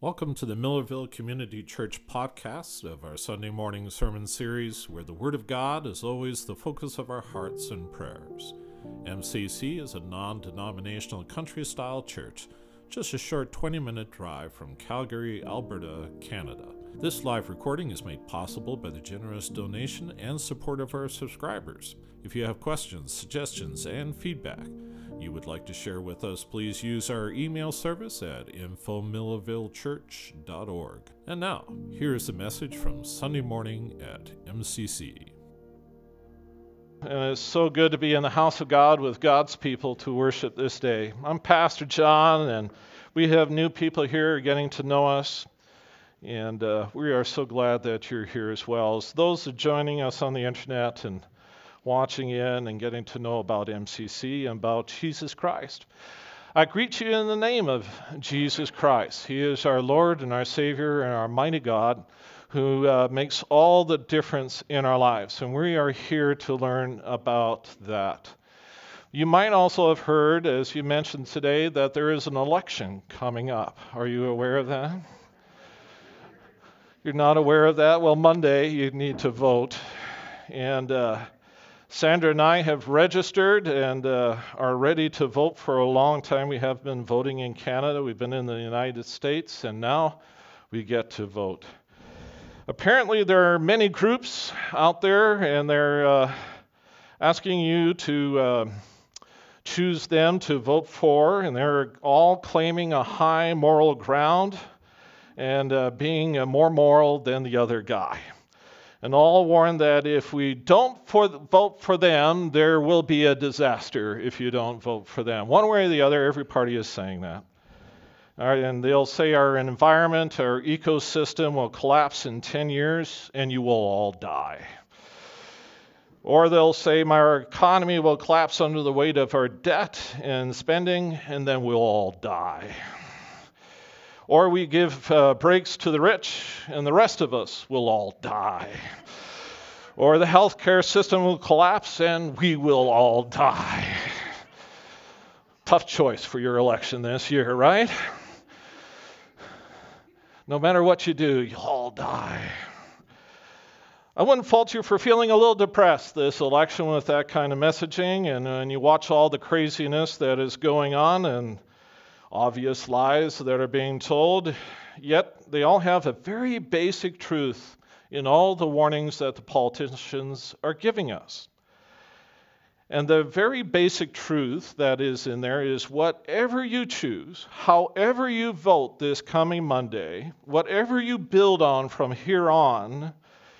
Welcome to the Millarville Community Church podcast of our Sunday morning sermon series, where the Word of God is always the focus of our hearts and prayers. MCC is a non denominational country style church, just a short 20 minute drive from Calgary, Alberta, Canada. This live recording is made possible by the generous donation and support of our subscribers. If you have questions, suggestions, and feedback, you would like to share with us, please use our email service at infomillavillechurch.org. And now, here is a message from Sunday morning at MCC. And it's so good to be in the house of God with God's people to worship this day. I'm Pastor John, and we have new people here getting to know us. And uh, we are so glad that you're here as well. As those are joining us on the internet and watching in and getting to know about MCC and about Jesus Christ. I greet you in the name of Jesus Christ. He is our Lord and our Savior and our mighty God who uh, makes all the difference in our lives. And we are here to learn about that. You might also have heard, as you mentioned today, that there is an election coming up. Are you aware of that? You're not aware of that? Well, Monday you need to vote. And uh, Sandra and I have registered and uh, are ready to vote for a long time. We have been voting in Canada, we've been in the United States, and now we get to vote. Apparently, there are many groups out there, and they're uh, asking you to uh, choose them to vote for, and they're all claiming a high moral ground and uh, being more moral than the other guy and all warn that if we don't for, vote for them, there will be a disaster if you don't vote for them. One way or the other, every party is saying that. All right, and they'll say our environment, our ecosystem will collapse in 10 years and you will all die. Or they'll say our economy will collapse under the weight of our debt and spending and then we'll all die. Or we give uh, breaks to the rich, and the rest of us will all die. Or the healthcare system will collapse, and we will all die. Tough choice for your election this year, right? No matter what you do, you'll all die. I wouldn't fault you for feeling a little depressed this election with that kind of messaging, and when you watch all the craziness that is going on, and obvious lies that are being told, yet they all have a very basic truth in all the warnings that the politicians are giving us. And the very basic truth that is in there is whatever you choose, however you vote this coming Monday, whatever you build on from here on,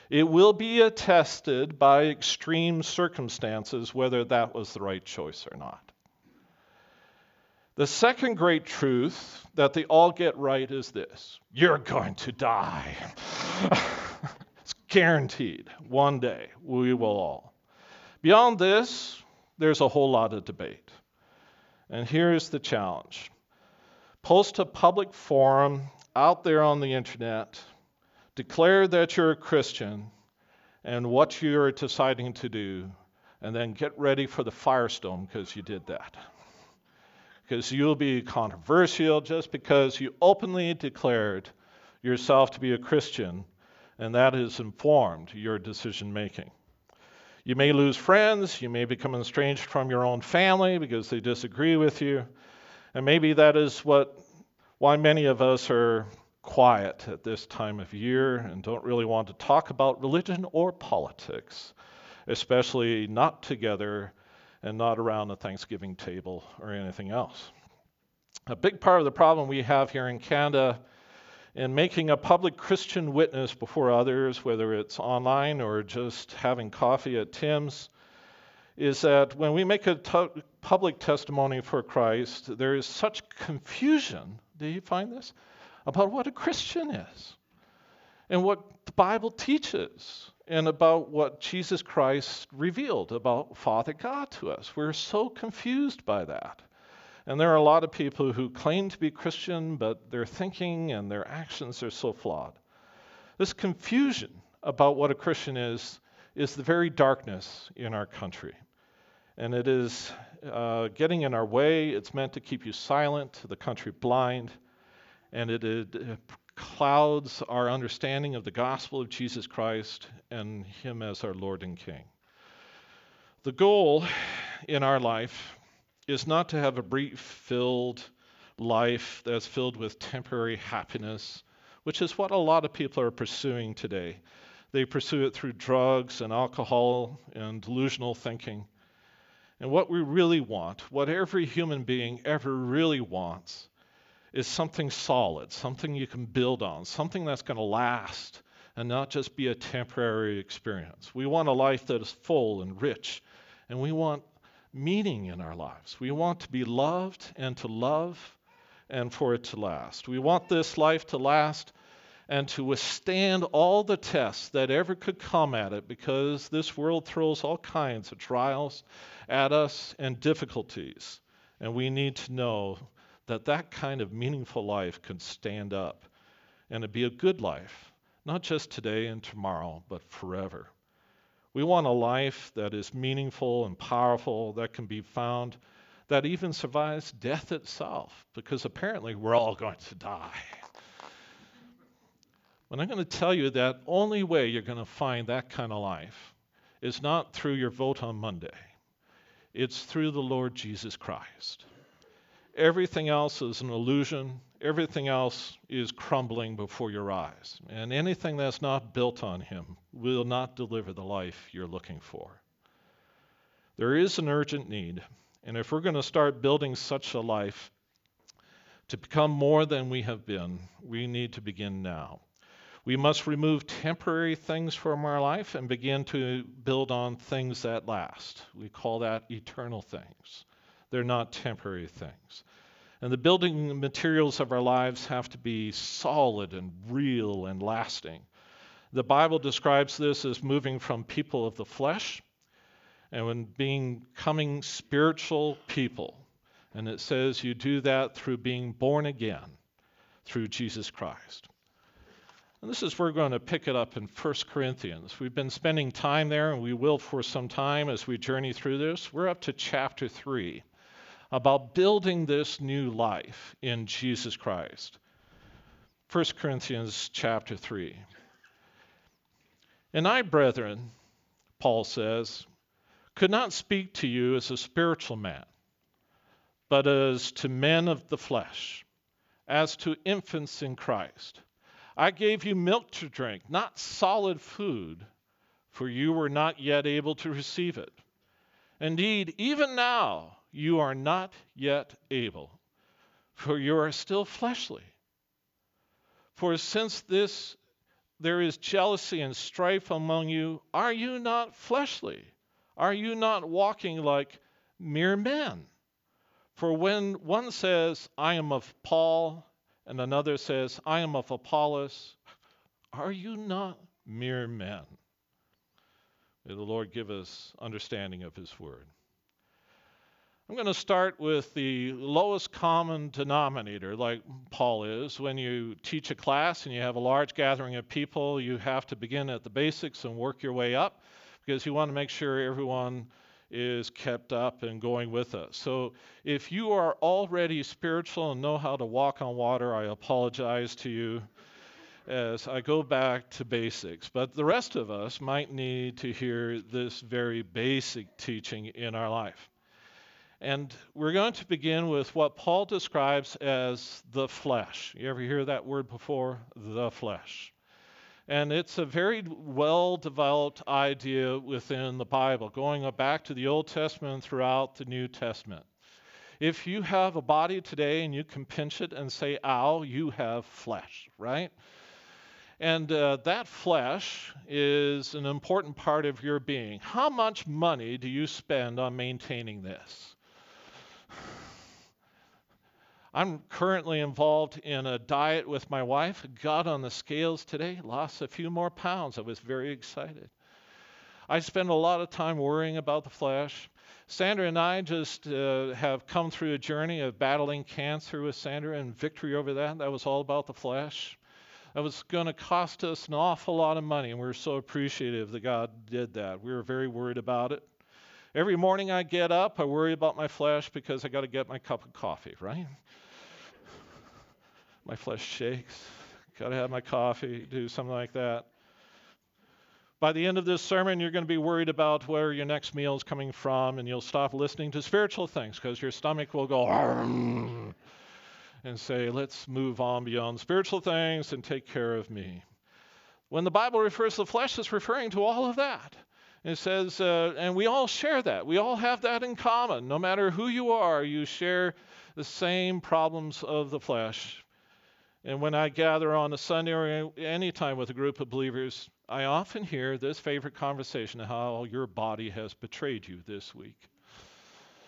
it will be attested by extreme circumstances whether that was the right choice or not. The second great truth that they all get right is this you're going to die. it's guaranteed. One day we will all. Beyond this, there's a whole lot of debate. And here's the challenge post a public forum out there on the internet, declare that you're a Christian and what you're deciding to do, and then get ready for the firestorm because you did that because you'll be controversial just because you openly declared yourself to be a Christian, and that has informed your decision making. You may lose friends, you may become estranged from your own family because they disagree with you, and maybe that is what why many of us are quiet at this time of year and don't really want to talk about religion or politics, especially not together and not around the Thanksgiving table or anything else. A big part of the problem we have here in Canada in making a public Christian witness before others, whether it's online or just having coffee at Tim's, is that when we make a t- public testimony for Christ, there is such confusion. Do you find this? About what a Christian is and what the Bible teaches and about what Jesus Christ revealed about Father God to us. We're so confused by that. And there are a lot of people who claim to be Christian, but their thinking and their actions are so flawed. This confusion about what a Christian is is the very darkness in our country. And it is uh, getting in our way. It's meant to keep you silent, the country blind. and it, it, clouds our understanding of the gospel of Jesus Christ and Him as our Lord and King. The goal in our life is not to have a brief filled life that's filled with temporary happiness, which is what a lot of people are pursuing today. They pursue it through drugs and alcohol and delusional thinking. And what we really want, what every human being ever really wants, is something solid, something you can build on, something that's going to last and not just be a temporary experience. We want a life that is full and rich, and we want meaning in our lives. We want to be loved and to love and for it to last. We want this life to last and to withstand all the tests that ever could come at it because this world throws all kinds of trials at us and difficulties. And we need to know that that kind of meaningful life can stand up and it be a good life, not just today and tomorrow, but forever. We want a life that is meaningful and powerful, that can be found, that even survives death itself, because apparently we're all going to die. But I'm going to tell you that only way you're going to find that kind of life is not through your vote on Monday. It's through the Lord Jesus Christ. Everything else is an illusion. Everything else is crumbling before your eyes. And anything that's not built on Him will not deliver the life you're looking for. There is an urgent need. And if we're going to start building such a life to become more than we have been, we need to begin now. We must remove temporary things from our life and begin to build on things that last. We call that eternal things. They're not temporary things. And the building materials of our lives have to be solid and real and lasting. The Bible describes this as moving from people of the flesh and when being coming spiritual people. And it says you do that through being born again through Jesus Christ. And this is where we're going to pick it up in 1 Corinthians. We've been spending time there, and we will for some time as we journey through this. We're up to chapter 3 about building this new life in Jesus Christ. 1 Corinthians chapter 3. And I, brethren, Paul says, could not speak to you as a spiritual man, but as to men of the flesh, as to infants in Christ. I gave you milk to drink, not solid food, for you were not yet able to receive it. Indeed, even now you are not yet able, for you are still fleshly. For since this there is jealousy and strife among you, are you not fleshly? Are you not walking like mere men? For when one says, I am of Paul, and another says, I am of Apollos. Are you not mere men? May the Lord give us understanding of His word. I'm going to start with the lowest common denominator, like Paul is. When you teach a class and you have a large gathering of people, you have to begin at the basics and work your way up because you want to make sure everyone is kept up and going with us. So if you are already spiritual and know how to walk on water, I apologize to you as I go back to basics. But the rest of us might need to hear this very basic teaching in our life. And we're going to begin with what Paul describes as the flesh. You ever hear that word before? The flesh. And it's a very well developed idea within the Bible, going back to the Old Testament throughout the New Testament. If you have a body today and you can pinch it and say, ow, you have flesh, right? And uh, that flesh is an important part of your being. How much money do you spend on maintaining this? I'm currently involved in a diet with my wife. Got on the scales today, lost a few more pounds. I was very excited. I spend a lot of time worrying about the flesh. Sandra and I just uh, have come through a journey of battling cancer with Sandra and victory over that. That was all about the flesh. That was going to cost us an awful lot of money, and we are so appreciative that God did that. We were very worried about it. Every morning I get up, I worry about my flesh because I got to get my cup of coffee, right? My flesh shakes. Got to have my coffee, do something like that. By the end of this sermon, you're going to be worried about where your next meal is coming from, and you'll stop listening to spiritual things because your stomach will go and say, let's move on beyond spiritual things and take care of me. When the Bible refers to the flesh, it's referring to all of that. It says, uh, and we all share that. We all have that in common. No matter who you are, you share the same problems of the flesh. And when I gather on a Sunday or any time with a group of believers, I often hear this favorite conversation how your body has betrayed you this week.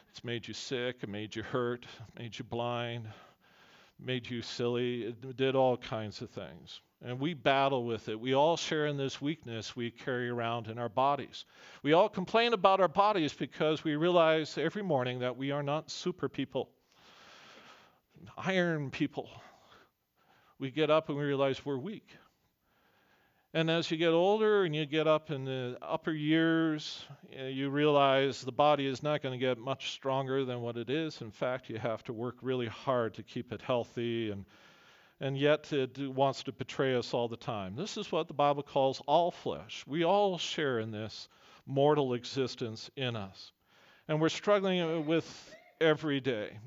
It's made you sick, it made you hurt, made you blind, made you silly, it did all kinds of things. And we battle with it. We all share in this weakness we carry around in our bodies. We all complain about our bodies because we realize every morning that we are not super people, iron people. We get up and we realize we're weak. And as you get older and you get up in the upper years, eh, you realize the body is not going to get much stronger than what it is. In fact, you have to work really hard to keep it healthy, and, and yet it wants to betray us all the time. This is what the Bible calls all flesh. We all share in this mortal existence in us. And we're struggling with every day.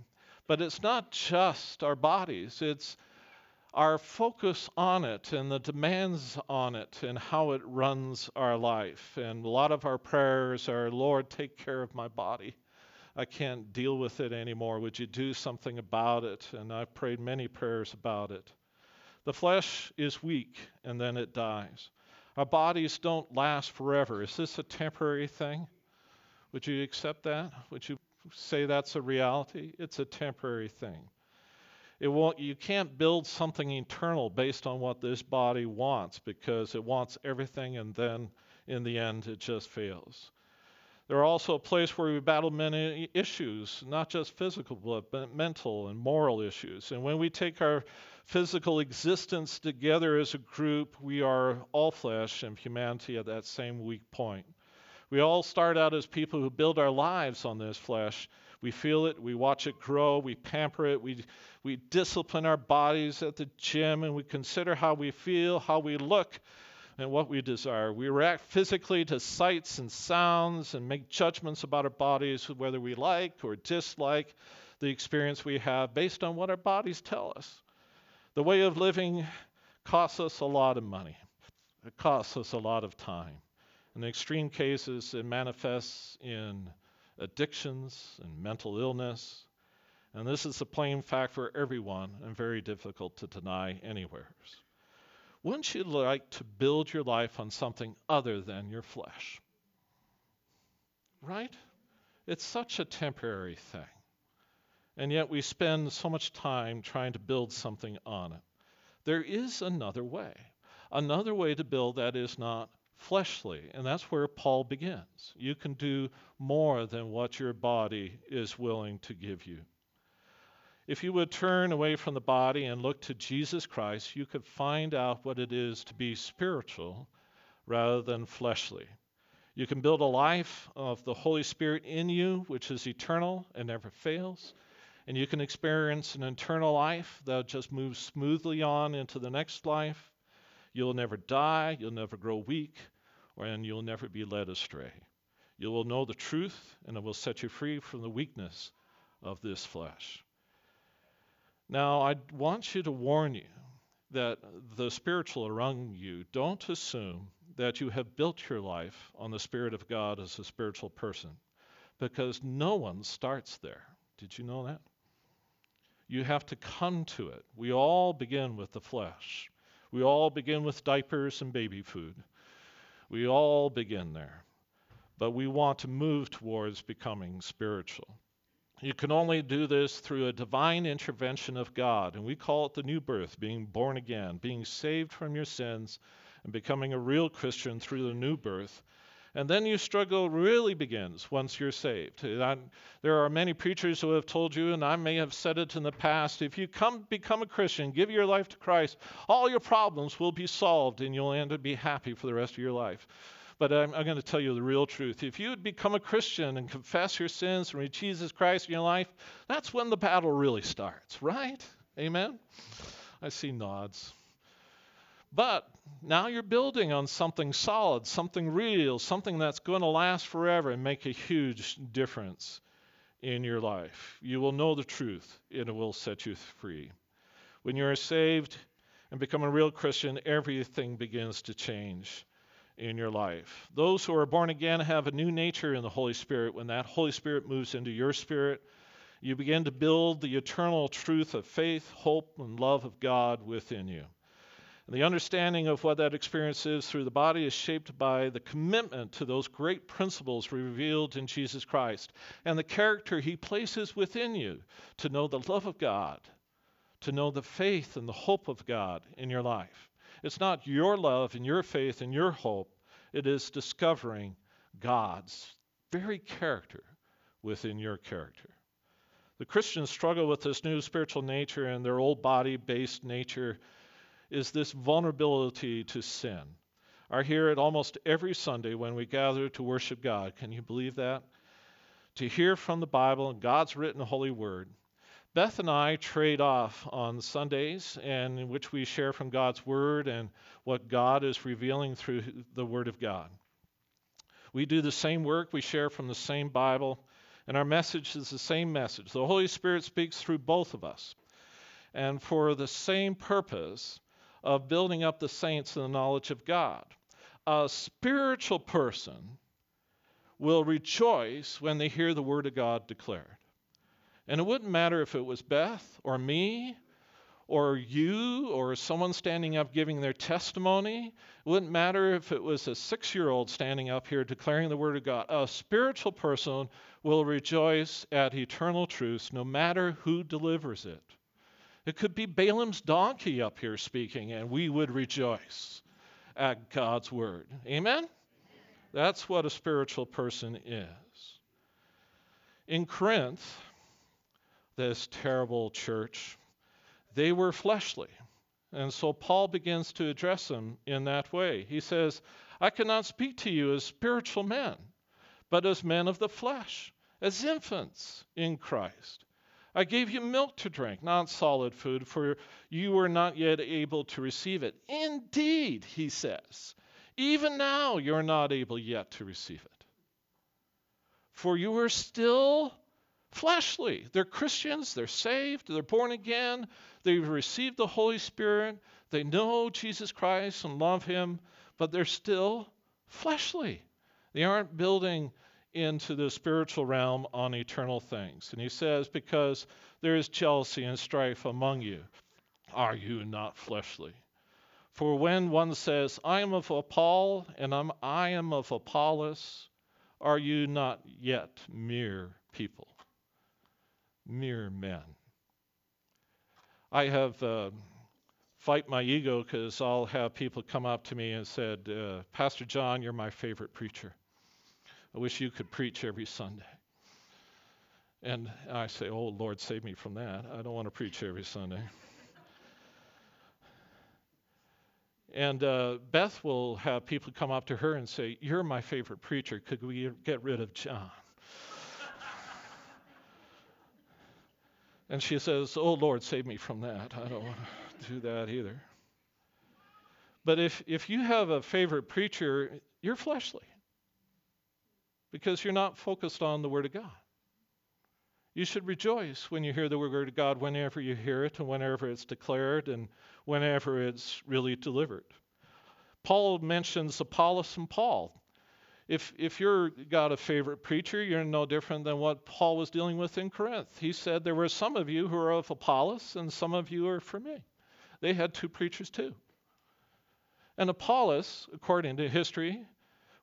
But it's not just our bodies, it's our focus on it and the demands on it and how it runs our life. And a lot of our prayers are, Lord, take care of my body. I can't deal with it anymore. Would you do something about it? And I've prayed many prayers about it. The flesh is weak and then it dies. Our bodies don't last forever. Is this a temporary thing? Would you accept that? Would you say that's a reality? It's a temporary thing. It won't, you can't build something eternal based on what this body wants because it wants everything and then in the end it just fails. There are also a place where we battle many issues, not just physical, but mental and moral issues. And when we take our physical existence together as a group, we are all flesh and humanity at that same weak point. We all start out as people who build our lives on this flesh, we feel it, we watch it grow, we pamper it, we, we discipline our bodies at the gym, and we consider how we feel, how we look, and what we desire. We react physically to sights and sounds and make judgments about our bodies, whether we like or dislike the experience we have based on what our bodies tell us. The way of living costs us a lot of money, it costs us a lot of time. In extreme cases, it manifests in addictions and mental illness. And this is a plain fact for everyone and very difficult to deny anywhere. Wouldn't you like to build your life on something other than your flesh? Right? It's such a temporary thing. And yet we spend so much time trying to build something on it. There is another way. Another way to build that is not fleshly. And that's where Paul begins. You can do more than what your body is willing to give you. If you would turn away from the body and look to Jesus Christ, you could find out what it is to be spiritual rather than fleshly. You can build a life of the Holy Spirit in you, which is eternal and never fails. And you can experience an eternal life that just moves smoothly on into the next life. You'll never die, you'll never grow weak, and you'll never be led astray. You will know the truth, and it will set you free from the weakness of this flesh. Now, I want you to warn you that the spiritual around you don't assume that you have built your life on the Spirit of God as a spiritual person, because no one starts there. Did you know that? You have to come to it. We all begin with the flesh. We all begin with diapers and baby food. We all begin there. But we want to move towards becoming spiritual. You can only do this through a divine intervention of God, and we call it the new birth, being born again, being saved from your sins, and becoming a real Christian through the new birth. And then your struggle really begins once you're saved. There are many preachers who have told you, and I may have said it in the past if you come become a Christian, give your life to Christ, all your problems will be solved and you'll end up be happy for the rest of your life. But I'm, I'm going to tell you the real truth. If you would become a Christian and confess your sins and reach Jesus Christ in your life, that's when the battle really starts, right? Amen? I see nods. But now you're building on something solid, something real, something that's going to last forever and make a huge difference in your life. You will know the truth, and it will set you free. When you are saved and become a real Christian, everything begins to change in your life. Those who are born again have a new nature in the Holy Spirit. When that Holy Spirit moves into your spirit, you begin to build the eternal truth of faith, hope, and love of God within you. And the understanding of what that experience is through the body is shaped by the commitment to those great principles revealed in Jesus Christ and the character he places within you to know the love of God, to know the faith and the hope of God in your life. It's not your love and your faith and your hope, it is discovering God's very character within your character. The Christians struggle with this new spiritual nature and their old body based nature is this vulnerability to sin. Are here at almost every Sunday when we gather to worship God. Can you believe that? To hear from the Bible and God's written holy word. Beth and I trade off on Sundays, and in which we share from God's word and what God is revealing through the word of God. We do the same work, we share from the same Bible, and our message is the same message. The Holy Spirit speaks through both of us. And for the same purpose, of building up the saints in the knowledge of God. A spiritual person will rejoice when they hear the word of God declared. And it wouldn't matter if it was Beth or me or you or someone standing up giving their testimony. It wouldn't matter if it was a six year old standing up here declaring the Word of God. A spiritual person will rejoice at eternal truth no matter who delivers it. It could be Balaam's donkey up here speaking, and we would rejoice at God's word. Amen? That's what a spiritual person is. In Corinth, this terrible church, they were fleshly. And so Paul begins to address them in that way. He says, I cannot speak to you as spiritual men, but as men of the flesh, as infants in Christ. I gave you milk to drink, not solid food, for you were not yet able to receive it. Indeed, he says, even now you're not able yet to receive it. For you are still fleshly. They're Christians, they're saved, they're born again, they've received the Holy Spirit, they know Jesus Christ and love him, but they're still fleshly. They aren't building into the spiritual realm on eternal things. And he says, Because there is jealousy and strife among you, are you not fleshly? For when one says, I am of Paul and I'm, I am of Apollos, are you not yet mere people, mere men? I have uh, fight my ego because I'll have people come up to me and said, uh, Pastor John, you're my favorite preacher. I wish you could preach every Sunday. And I say, Oh, Lord, save me from that. I don't want to preach every Sunday. and uh, Beth will have people come up to her and say, You're my favorite preacher. Could we get rid of John? and she says, Oh, Lord, save me from that. I don't want to do that either. But if, if you have a favorite preacher, you're fleshly because you're not focused on the Word of God. You should rejoice when you hear the Word of God whenever you hear it and whenever it's declared and whenever it's really delivered. Paul mentions Apollos and Paul. If, if you're got a favorite preacher, you're no different than what Paul was dealing with in Corinth. He said there were some of you who are of Apollos and some of you are for me. They had two preachers too. And Apollos, according to history,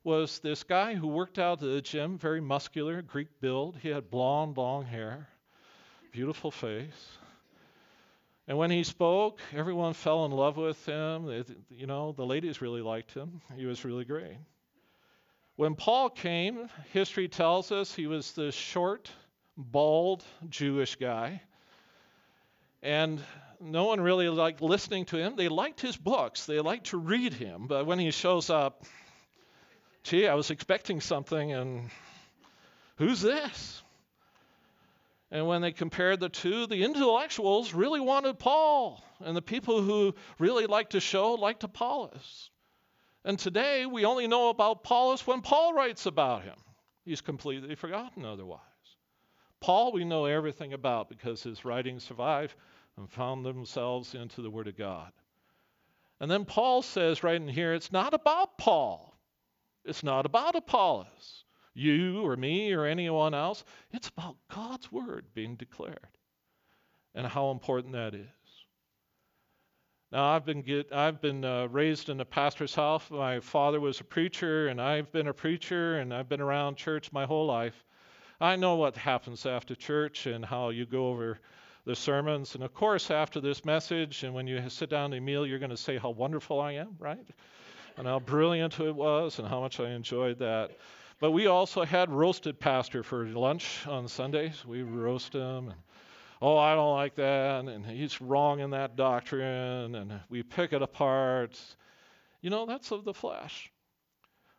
was this guy who worked out at the gym, very muscular, Greek build. He had blonde, long hair, beautiful face. And when he spoke, everyone fell in love with him. you know, the ladies really liked him. He was really great. When Paul came, history tells us he was this short, bald Jewish guy. And no one really liked listening to him. They liked his books, they liked to read him. But when he shows up, gee, I was expecting something, and who's this? And when they compared the two, the intellectuals really wanted Paul. And the people who really like to show like to polish. And today we only know about Apollos when Paul writes about him. He's completely forgotten otherwise. Paul, we know everything about because his writings survive and found themselves into the Word of God. And then Paul says right in here, it's not about Paul. It's not about Apollos, you or me or anyone else. It's about God's Word being declared and how important that is. Now, I've been, get, I've been uh, raised in a pastor's house. My father was a preacher, and I've been a preacher, and I've been around church my whole life. I know what happens after church and how you go over the sermons. And of course, after this message, and when you sit down to meal, you're going to say how wonderful I am, right? And how brilliant it was, and how much I enjoyed that. But we also had roasted pastor for lunch on Sundays. We roast him. And, oh, I don't like that, and he's wrong in that doctrine, and we pick it apart. You know, that's of the flesh.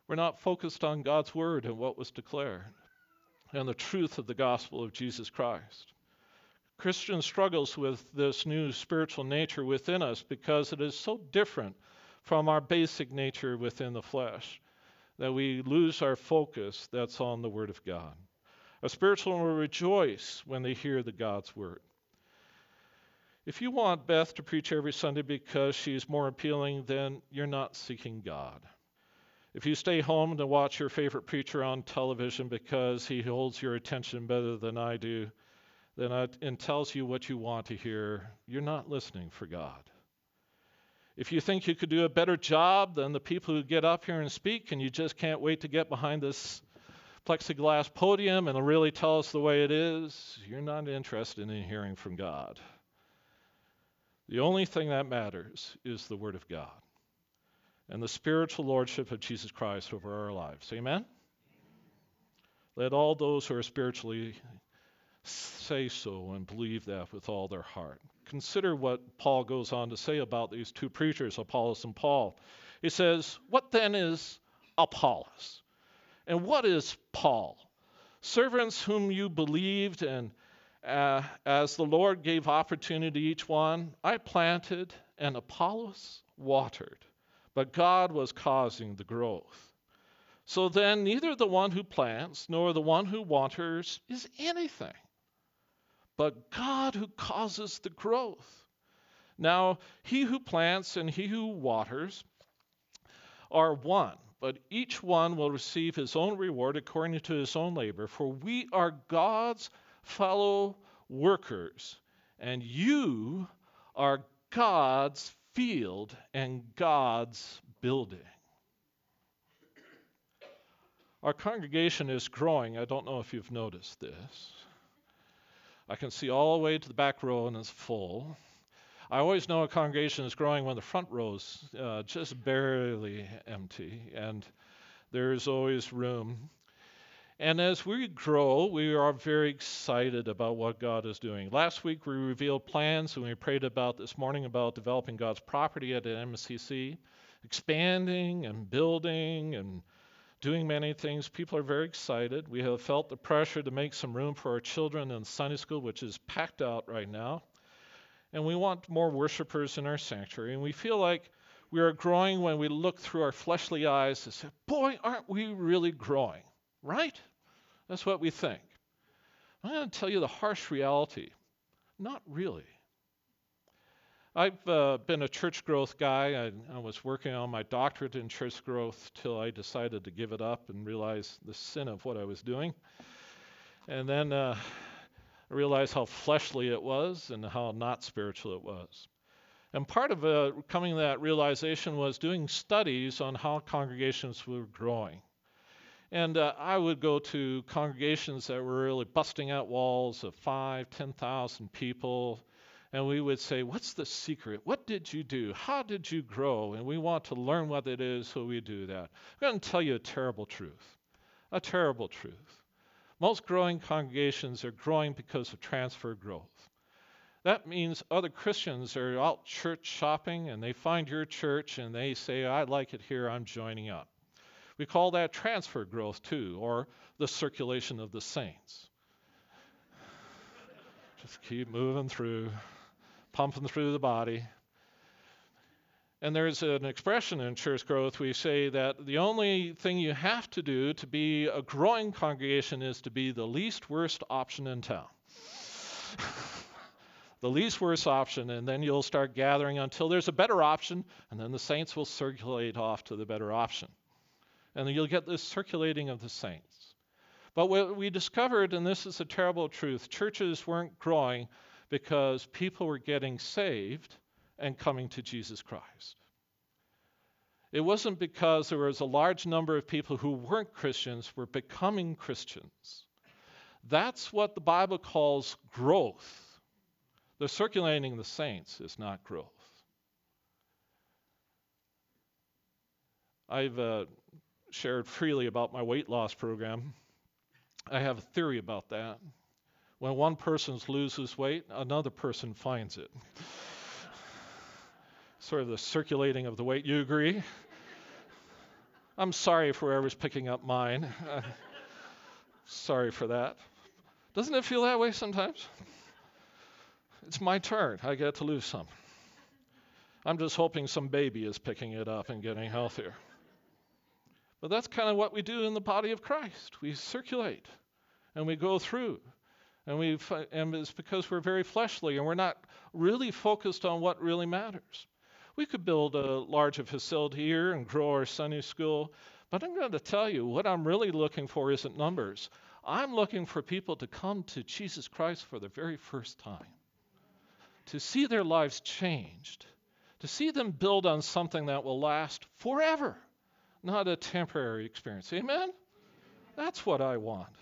We're not focused on God's word and what was declared and the truth of the gospel of Jesus Christ. Christian struggles with this new spiritual nature within us because it is so different from our basic nature within the flesh that we lose our focus that's on the Word of God. A spiritual will rejoice when they hear the God's word. If you want Beth to preach every Sunday because she's more appealing, then you're not seeking God. If you stay home to watch your favorite preacher on television because he holds your attention better than I do, then and tells you what you want to hear, you're not listening for God. If you think you could do a better job than the people who get up here and speak, and you just can't wait to get behind this plexiglass podium and really tell us the way it is, you're not interested in hearing from God. The only thing that matters is the Word of God and the spiritual lordship of Jesus Christ over our lives. Amen? Let all those who are spiritually say so and believe that with all their heart. Consider what Paul goes on to say about these two preachers, Apollos and Paul. He says, What then is Apollos? And what is Paul? Servants whom you believed, and uh, as the Lord gave opportunity to each one, I planted, and Apollos watered, but God was causing the growth. So then, neither the one who plants nor the one who waters is anything, but God who causes the growth. Now, he who plants and he who waters are one but each one will receive his own reward according to his own labor. For we are God's fellow workers, and you are God's field and God's building. Our congregation is growing. I don't know if you've noticed this. I can see all the way to the back row and it's full. I always know a congregation is growing when the front row's uh, just barely empty, and there's always room. And as we grow, we are very excited about what God is doing. Last week, we revealed plans, and we prayed about this morning about developing God's property at MCC, expanding and building and doing many things. People are very excited. We have felt the pressure to make some room for our children in Sunday school, which is packed out right now and we want more worshipers in our sanctuary. And we feel like we are growing when we look through our fleshly eyes and say, Boy, aren't we really growing? Right? That's what we think. I'm going to tell you the harsh reality. Not really. I've uh, been a church growth guy. I, I, was working on my doctorate in church growth till I decided to give it up and realize the sin of what I was doing. And then uh, I realized how fleshly it was and how not spiritual it was. And part of uh, coming to that realization was doing studies on how congregations were growing. And uh, I would go to congregations that were really busting out walls of five, 10,000 people. And we would say, What's the secret? What did you do? How did you grow? And we want to learn what it is, so we do that. I'm going to tell you a terrible truth. A terrible truth. Most growing congregations are growing because of transfer growth. That means other Christians are out church shopping and they find your church and they say, I like it here, I'm joining up. We call that transfer growth too, or the circulation of the saints. Just keep moving through. Pumping through the body. And there's an expression in church growth we say that the only thing you have to do to be a growing congregation is to be the least worst option in town. the least worst option, and then you'll start gathering until there's a better option, and then the saints will circulate off to the better option. And you'll get this circulating of the saints. But what we discovered, and this is a terrible truth, churches weren't growing because people were getting saved and coming to Jesus Christ. It wasn't because there was a large number of people who weren't Christians were becoming Christians. That's what the Bible calls growth. The circulating the saints is not growth. I've uh, shared freely about my weight loss program. I have a theory about that. When one person loses weight, another person finds it sort of the circulating of the weight. You agree? I'm sorry for whoever's picking up mine. Sorry for that. Doesn't it feel that way sometimes? It's my turn. I get to lose some. I'm just hoping some baby is picking it up and getting healthier. But that's kind of what we do in the body of Christ. We circulate and we go through. And, we and it's because we're very fleshly and we're not really focused on what really matters. We could build a larger facility here and grow our Sunday school, but I'm going to tell you what I'm really looking for isn't numbers. I'm looking for people to come to Jesus Christ for the very first time, to see their lives changed, to see them build on something that will last forever, not a temporary experience. Amen? That's what I want.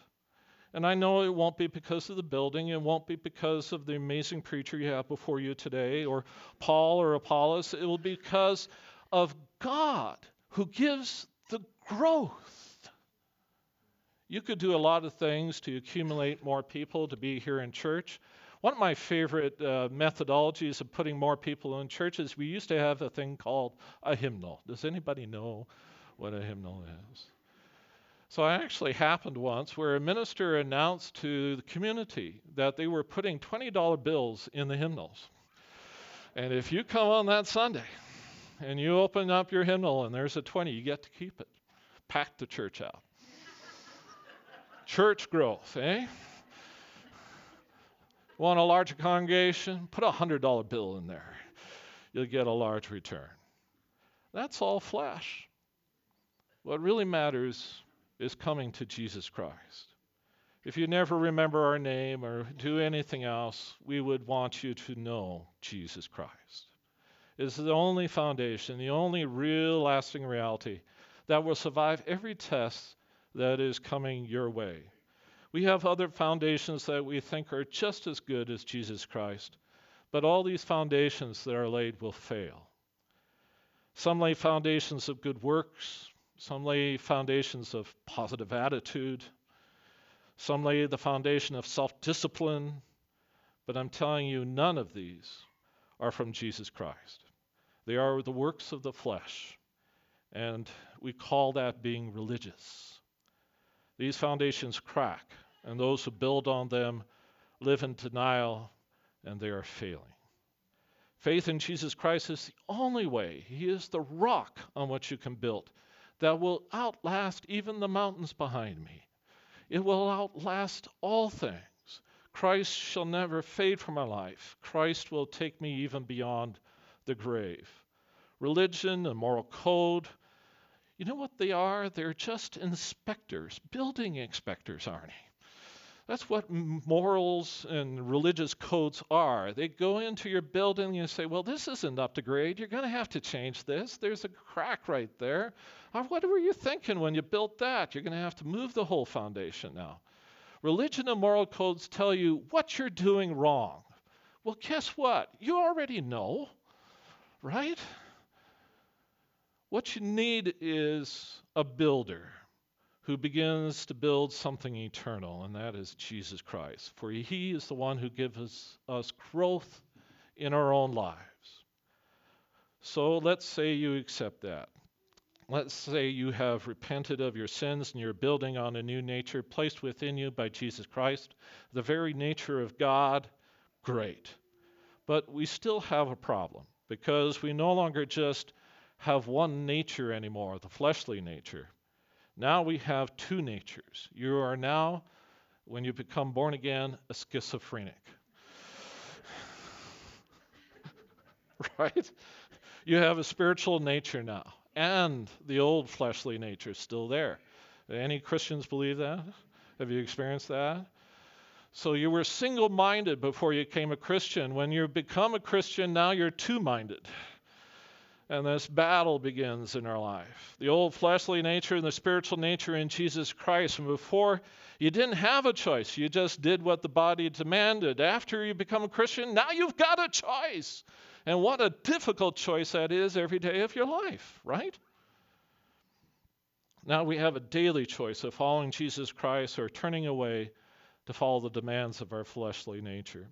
And I know it won't be because of the building, it won't be because of the amazing preacher you have before you today, or Paul or Apollos. It will be because of God who gives the growth. You could do a lot of things to accumulate more people to be here in church. One of my favorite uh, methodologies of putting more people in church is we used to have a thing called a hymnal. Does anybody know what a hymnal is? So it actually happened once where a minister announced to the community that they were putting $20 bills in the hymnals. And if you come on that Sunday and you open up your hymnal and there's a 20, you get to keep it. Pack the church out. church growth, eh? Want a larger congregation? Put a $100 bill in there. You'll get a large return. That's all flesh. What really matters is coming to Jesus Christ. If you never remember our name or do anything else, we would want you to know Jesus Christ. It's the only foundation, the only real lasting reality that will survive every test that is coming your way. We have other foundations that we think are just as good as Jesus Christ, but all these foundations that are laid will fail. Some lay foundations of good works, some lay foundations of positive attitude. Some lay the foundation of self discipline. But I'm telling you, none of these are from Jesus Christ. They are the works of the flesh. And we call that being religious. These foundations crack, and those who build on them live in denial, and they are failing. Faith in Jesus Christ is the only way. He is the rock on which you can build that will outlast even the mountains behind me. It will outlast all things. Christ shall never fade from my life. Christ will take me even beyond the grave. Religion and moral code, you know what they are? They're just inspectors, building inspectors, aren't they? That's what morals and religious codes are. They go into your building and you say, Well, this isn't up to grade. You're going to have to change this. There's a crack right there. Uh, what were you thinking when you built that? You're going to have to move the whole foundation now. Religion and moral codes tell you what you're doing wrong. Well, guess what? You already know, right? What you need is a builder who begins to build something eternal, and that is Jesus Christ. For he is the one who gives us growth in our own lives. So let's say you accept that. Let's say you have repented of your sins and you're building on a new nature placed within you by Jesus Christ, the very nature of God. Great. But we still have a problem because we no longer just have one nature anymore, the fleshly nature. Now we have two natures. You are now, when you become born again, a schizophrenic. right? You have a spiritual nature now, and the old fleshly nature is still there. Any Christians believe that? Have you experienced that? So you were single minded before you became a Christian. When you become a Christian, now you're two minded. And this battle begins in our life. The old fleshly nature and the spiritual nature in Jesus Christ. And before, you didn't have a choice. You just did what the body demanded. After you become a Christian, now you've got a choice. And what a difficult choice that is every day of your life, right? Now we have a daily choice of following Jesus Christ or turning away to follow the demands of our fleshly nature.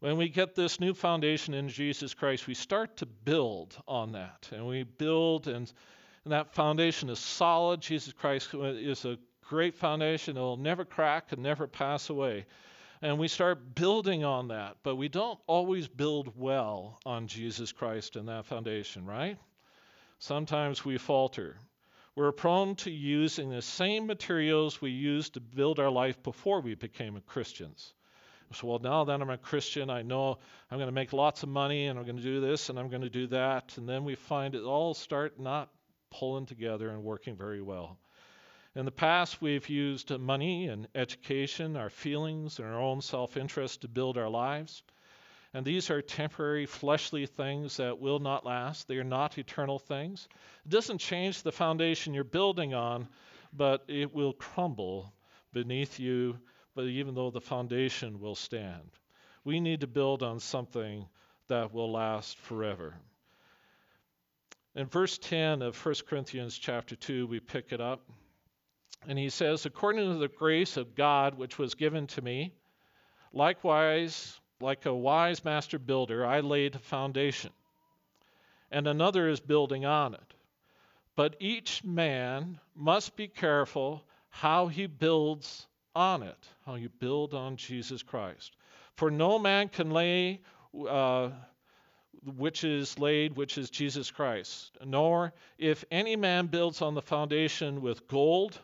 When we get this new foundation in Jesus Christ, we start to build on that. And we build, and, and that foundation is solid. Jesus Christ is a great foundation. It'll never crack and never pass away. And we start building on that. But we don't always build well on Jesus Christ and that foundation, right? Sometimes we falter. We're prone to using the same materials we used to build our life before we became Christians. So, well, now that I'm a Christian, I know I'm going to make lots of money and I'm going to do this and I'm going to do that. And then we find it all start not pulling together and working very well. In the past, we've used money and education, our feelings, and our own self interest to build our lives. And these are temporary fleshly things that will not last. They are not eternal things. It doesn't change the foundation you're building on, but it will crumble beneath you, but even though the foundation will stand. We need to build on something that will last forever. In verse 10 of 1 Corinthians chapter 2, we pick it up. And he says, According to the grace of God which was given to me, likewise like a wise master builder, I laid a foundation, and another is building on it. But each man must be careful how he builds on it, how you build on Jesus Christ. For no man can lay uh, which is laid, which is Jesus Christ. Nor if any man builds on the foundation with gold,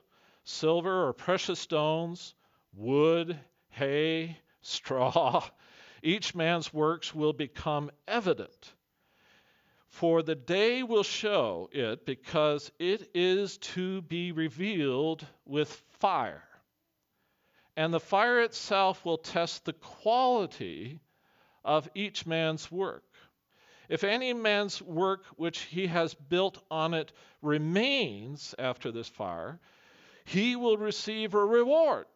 silver, or precious stones, wood, hay, straw, each man's works will become evident. For the day will show it, because it is to be revealed with fire. And the fire itself will test the quality of each man's work. If any man's work which he has built on it remains after this fire, he will receive a reward.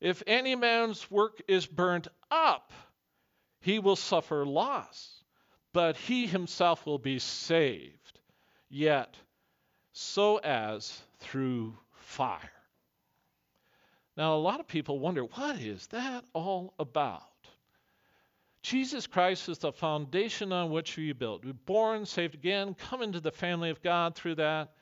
If any man's work is burnt up, he will suffer loss, but he himself will be saved, yet so as through fire. Now, a lot of people wonder what is that all about? Jesus Christ is the foundation on which we build. We're born, saved again, come into the family of God through that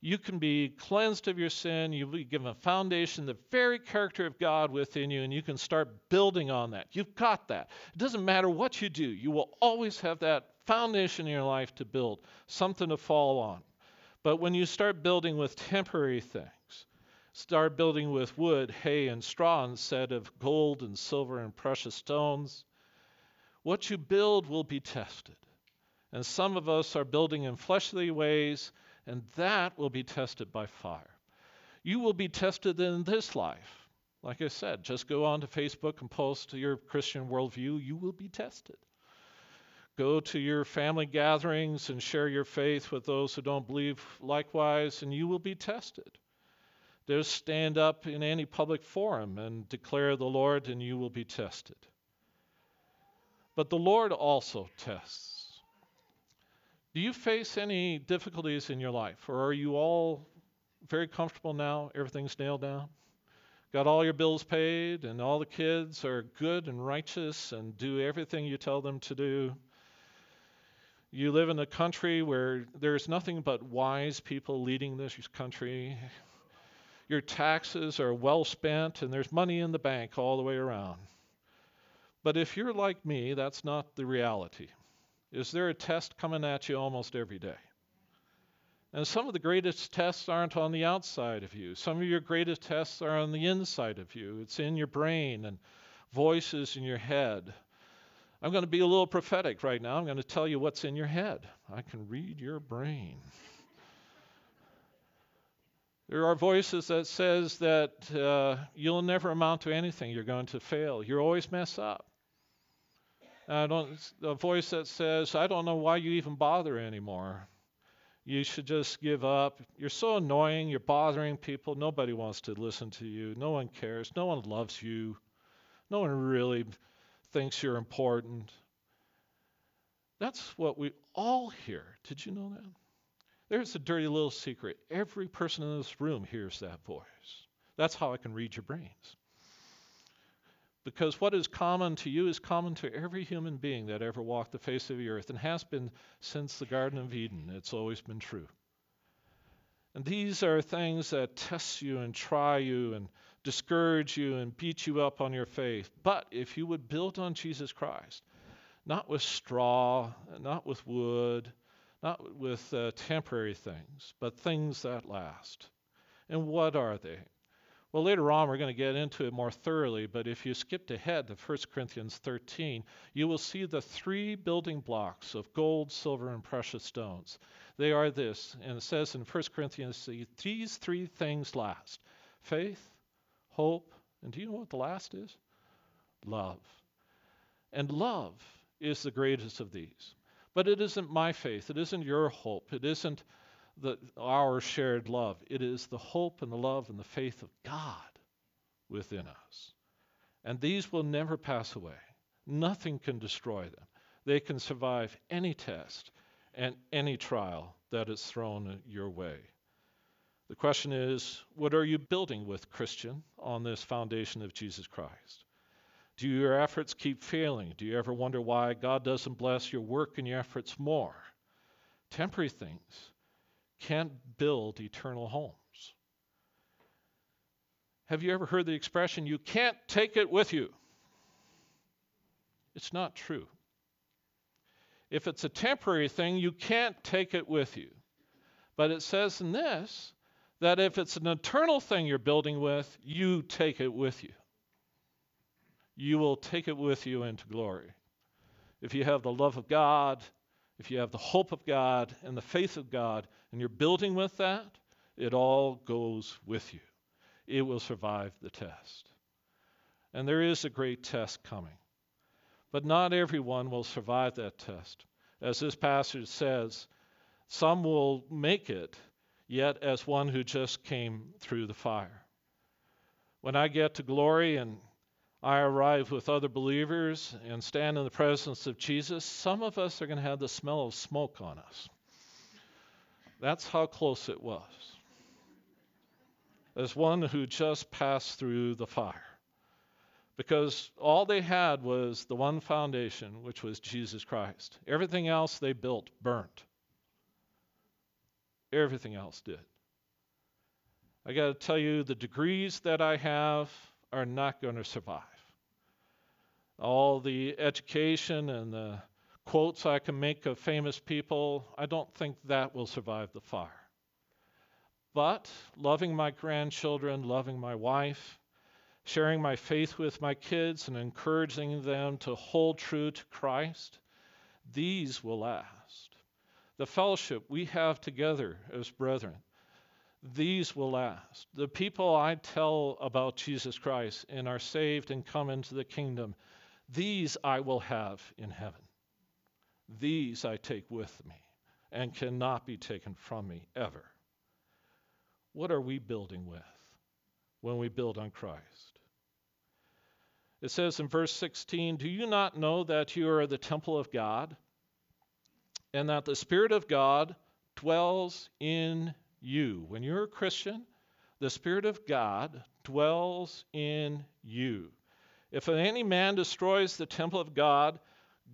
you can be cleansed of your sin. You'll be given a foundation, the very character of God within you, and you can start building on that. You've got that. It doesn't matter what you do, you will always have that foundation in your life to build, something to fall on. But when you start building with temporary things, start building with wood, hay, and straw instead of gold and silver and precious stones, what you build will be tested. And some of us are building in fleshly ways and that will be tested by fire. You will be tested in this life. Like I said, just go on to Facebook and post your Christian worldview, you will be tested. Go to your family gatherings and share your faith with those who don't believe likewise, and you will be tested. Just stand up in any public forum and declare the Lord, and you will be tested. But the Lord also tests. Do you face any difficulties in your life, or are you all very comfortable now? Everything's nailed down? Got all your bills paid, and all the kids are good and righteous and do everything you tell them to do? You live in a country where there's nothing but wise people leading this country. Your taxes are well spent, and there's money in the bank all the way around. But if you're like me, that's not the reality. Is there a test coming at you almost every day? And some of the greatest tests aren't on the outside of you. Some of your greatest tests are on the inside of you. It's in your brain and voices in your head. I'm going to be a little prophetic right now. I'm going to tell you what's in your head. I can read your brain. There are voices that says that uh, you'll never amount to anything. You're going to fail. You always mess up. I don't, a voice that says, I don't know why you even bother anymore. You should just give up. You're so annoying. You're bothering people. Nobody wants to listen to you. No one cares. No one loves you. No one really thinks you're important. That's what we all hear. Did you know that? There's a dirty little secret. Every person in this room hears that voice. That's how I can read your brains. Because what is common to you is common to every human being that ever walked the face of the earth and has been since the Garden of Eden. It's always been true. And these are things that test you and try you and discourage you and beat you up on your faith. But if you would build on Jesus Christ, not with straw, not with wood, not with uh, temporary things, but things that last. And what are they? Well, later on, we're going to get into it more thoroughly, but if you skipped ahead to 1 Corinthians 13, you will see the three building blocks of gold, silver, and precious stones. They are this, and it says in 1 Corinthians, these three things last faith, hope, and do you know what the last is? Love. And love is the greatest of these. But it isn't my faith, it isn't your hope, it isn't the, our shared love. It is the hope and the love and the faith of God within us. And these will never pass away. Nothing can destroy them. They can survive any test and any trial that is thrown your way. The question is what are you building with, Christian, on this foundation of Jesus Christ? Do your efforts keep failing? Do you ever wonder why God doesn't bless your work and your efforts more? Temporary things can't build eternal homes. Have you ever heard the expression, you can't take it with you? It's not true. If it's a temporary thing, you can't take it with you. But it says in this that if it's an eternal thing you're building with, you take it with you. You will take it with you into glory. If you have the love of God if you have the hope of God and the faith of God and you're building with that, it all goes with you. It will survive the test. And there is a great test coming. But not everyone will survive that test. As this passage says, some will make it, yet as one who just came through the fire. When I get to glory and I arrive with other believers and stand in the presence of Jesus, some of us are going to have the smell of smoke on us. That's how close it was. As one who just passed through the fire. Because all they had was the one foundation, which was Jesus Christ. Everything else they built burnt. Everything else did. I got to tell you, the degrees that I have, are not going to survive. All the education and the quotes I can make of famous people, I don't think that will survive the fire. But loving my grandchildren, loving my wife, sharing my faith with my kids, and encouraging them to hold true to Christ, these will last. The fellowship we have together as brethren, these will last. The people I tell about Jesus Christ and are saved and come into the kingdom, these I will have in heaven. These I take with me and cannot be taken from me ever. What are we building with when we build on Christ? It says in verse 16, Do you not know that you are the temple of God and that the Spirit of God dwells in you. When you're a Christian, the Spirit of God dwells in you. If any man destroys the temple of God,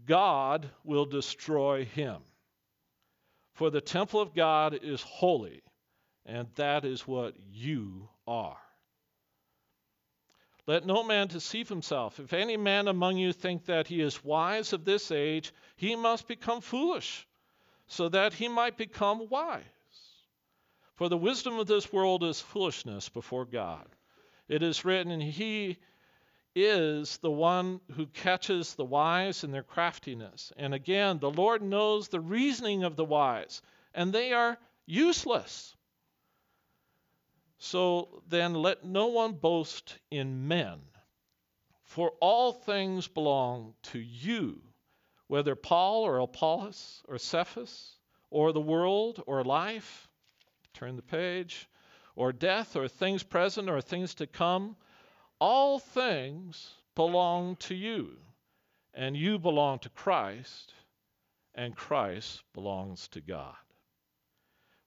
God will destroy him. For the temple of God is holy, and that is what you are. Let no man deceive himself. If any man among you think that he is wise of this age, he must become foolish, so that he might become wise. For the wisdom of this world is foolishness before God. It is written, He is the one who catches the wise in their craftiness. And again, the Lord knows the reasoning of the wise, and they are useless. So then let no one boast in men, for all things belong to you, whether Paul or Apollos or Cephas or the world or life. Turn the page. Or death or things present or things to come. All things belong to you, and you belong to Christ, and Christ belongs to God.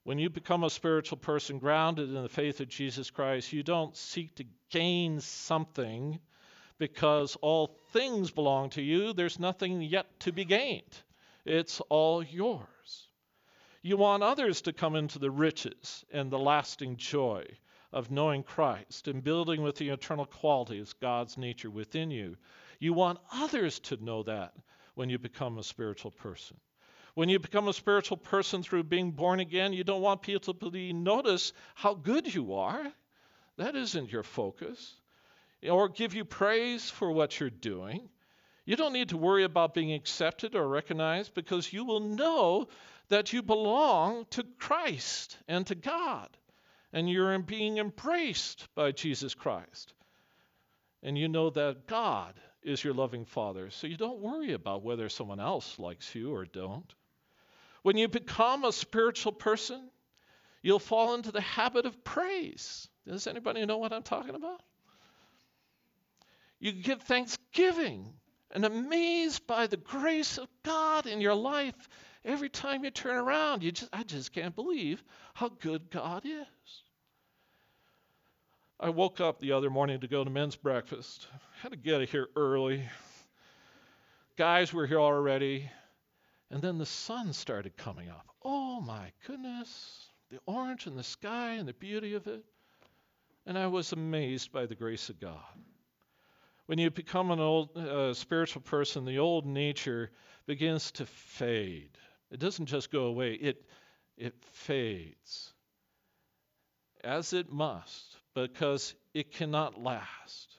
When you become a spiritual person grounded in the faith of Jesus Christ, you don't seek to gain something because all things belong to you. There's nothing yet to be gained, it's all yours. You want others to come into the riches and the lasting joy of knowing Christ and building with the eternal qualities God's nature within you. You want others to know that when you become a spiritual person. When you become a spiritual person through being born again, you don't want people to notice how good you are. That isn't your focus. Or give you praise for what you're doing. You don't need to worry about being accepted or recognized because you will know that you belong to Christ and to God. And you're being embraced by Jesus Christ. And you know that God is your loving Father. So you don't worry about whether someone else likes you or don't. When you become a spiritual person, you'll fall into the habit of praise. Does anybody know what I'm talking about? You give thanksgiving and amazed by the grace of God in your life every time you turn around. You just, I just can't believe how good God is. I woke up the other morning to go to men's breakfast. Had to get here early. Guys were here already. And then the sun started coming up. Oh my goodness, the orange in the sky and the beauty of it. And I was amazed by the grace of God. When you become an old uh, spiritual person, the old nature begins to fade. It doesn't just go away, it, it fades. As it must, because it cannot last.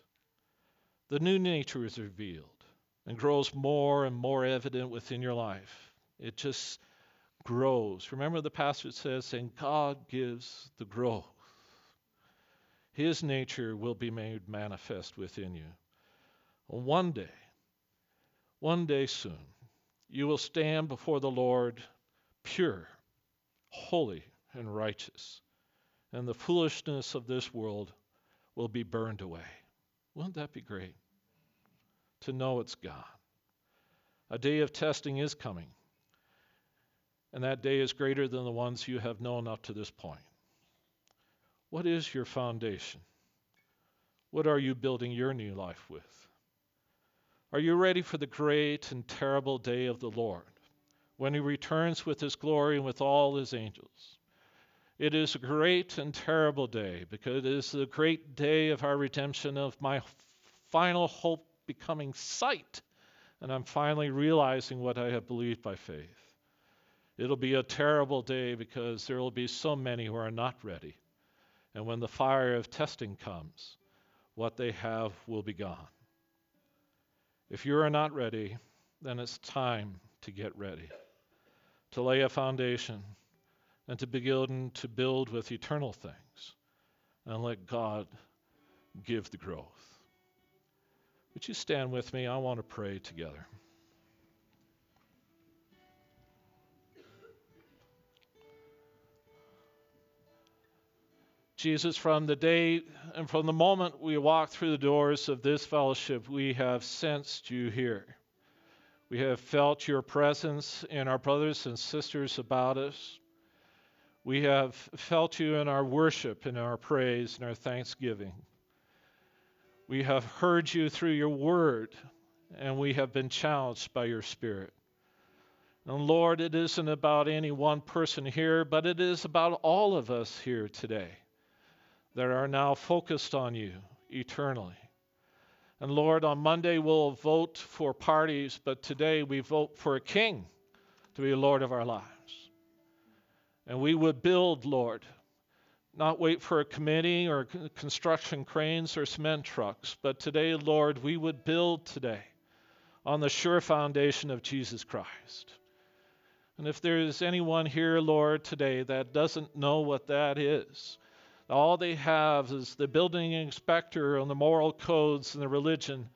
The new nature is revealed and grows more and more evident within your life. It just grows. Remember, the passage says, and God gives the growth. His nature will be made manifest within you. One day, one day soon, you will stand before the Lord pure, holy, and righteous, and the foolishness of this world will be burned away. Wouldn't that be great? to know it's God. A day of testing is coming, and that day is greater than the ones you have known up to this point. What is your foundation? What are you building your new life with? Are you ready for the great and terrible day of the Lord when he returns with his glory and with all his angels? It is a great and terrible day because it is the great day of our redemption, of my final hope becoming sight, and I'm finally realizing what I have believed by faith. It'll be a terrible day because there will be so many who are not ready. And when the fire of testing comes, what they have will be gone. If you are not ready, then it's time to get ready, to lay a foundation, and to begin to build with eternal things, and let God give the growth. Would you stand with me? I want to pray together. Jesus, from the day and from the moment we walked through the doors of this fellowship, we have sensed you here. We have felt your presence in our brothers and sisters about us. We have felt you in our worship, in our praise, and our thanksgiving. We have heard you through your word, and we have been challenged by your spirit. And Lord, it isn't about any one person here, but it is about all of us here today that are now focused on you eternally. And Lord, on Monday we'll vote for parties, but today we vote for a king to be Lord of our lives. And we would build, Lord, not wait for a committee or construction cranes or cement trucks, but today, Lord, we would build today on the sure foundation of Jesus Christ. And if there is anyone here, Lord, today that doesn't know what that is, all they have is the building inspector and the moral codes and the religion.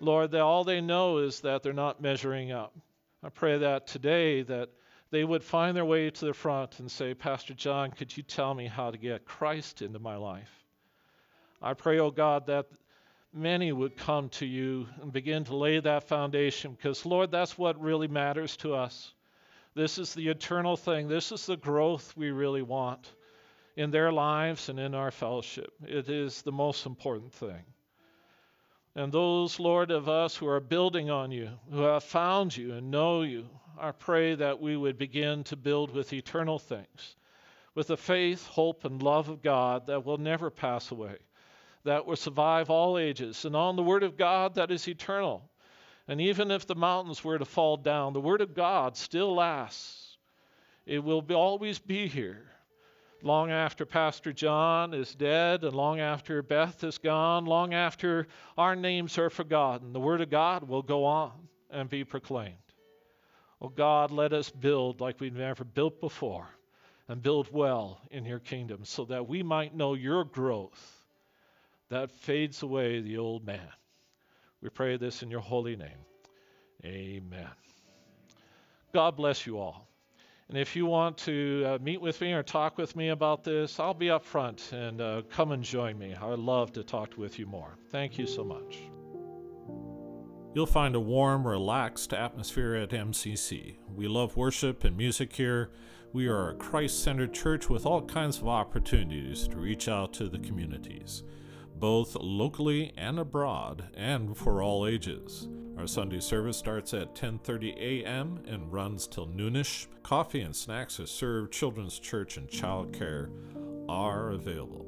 Lord, that all they know is that they're not measuring up. I pray that today that they would find their way to the front and say, Pastor John, could you tell me how to get Christ into my life? I pray, oh God, that many would come to you and begin to lay that foundation because, Lord, that's what really matters to us. This is the eternal thing. This is the growth we really want in their lives and in our fellowship. It is the most important thing. And those, Lord, of us who are building on you, who have found you and know you, I pray that we would begin to build with eternal things, with the faith, hope, and love of God that will never pass away, that will survive all ages, and on the Word of God that is eternal. And even if the mountains were to fall down, the Word of God still lasts. It will be, always be here long after Pastor John is dead, and long after Beth is gone, long after our names are forgotten, the Word of God will go on and be proclaimed. Oh God, let us build like we've never built before and build well in your kingdom so that we might know your growth that fades away the old man. We pray this in your holy name. Amen. God bless you all. And if you want to uh, meet with me or talk with me about this, I'll be up front and uh, come and join me. I'd love to talk with you more. Thank you so much. You'll find a warm, relaxed atmosphere at MCC. We love worship and music here. We are a Christ centered church with all kinds of opportunities to reach out to the communities, both locally and abroad, and for all ages. Our Sunday service starts at 10:30 a.m. and runs till noonish. Coffee and snacks are served. Children's church and childcare are available.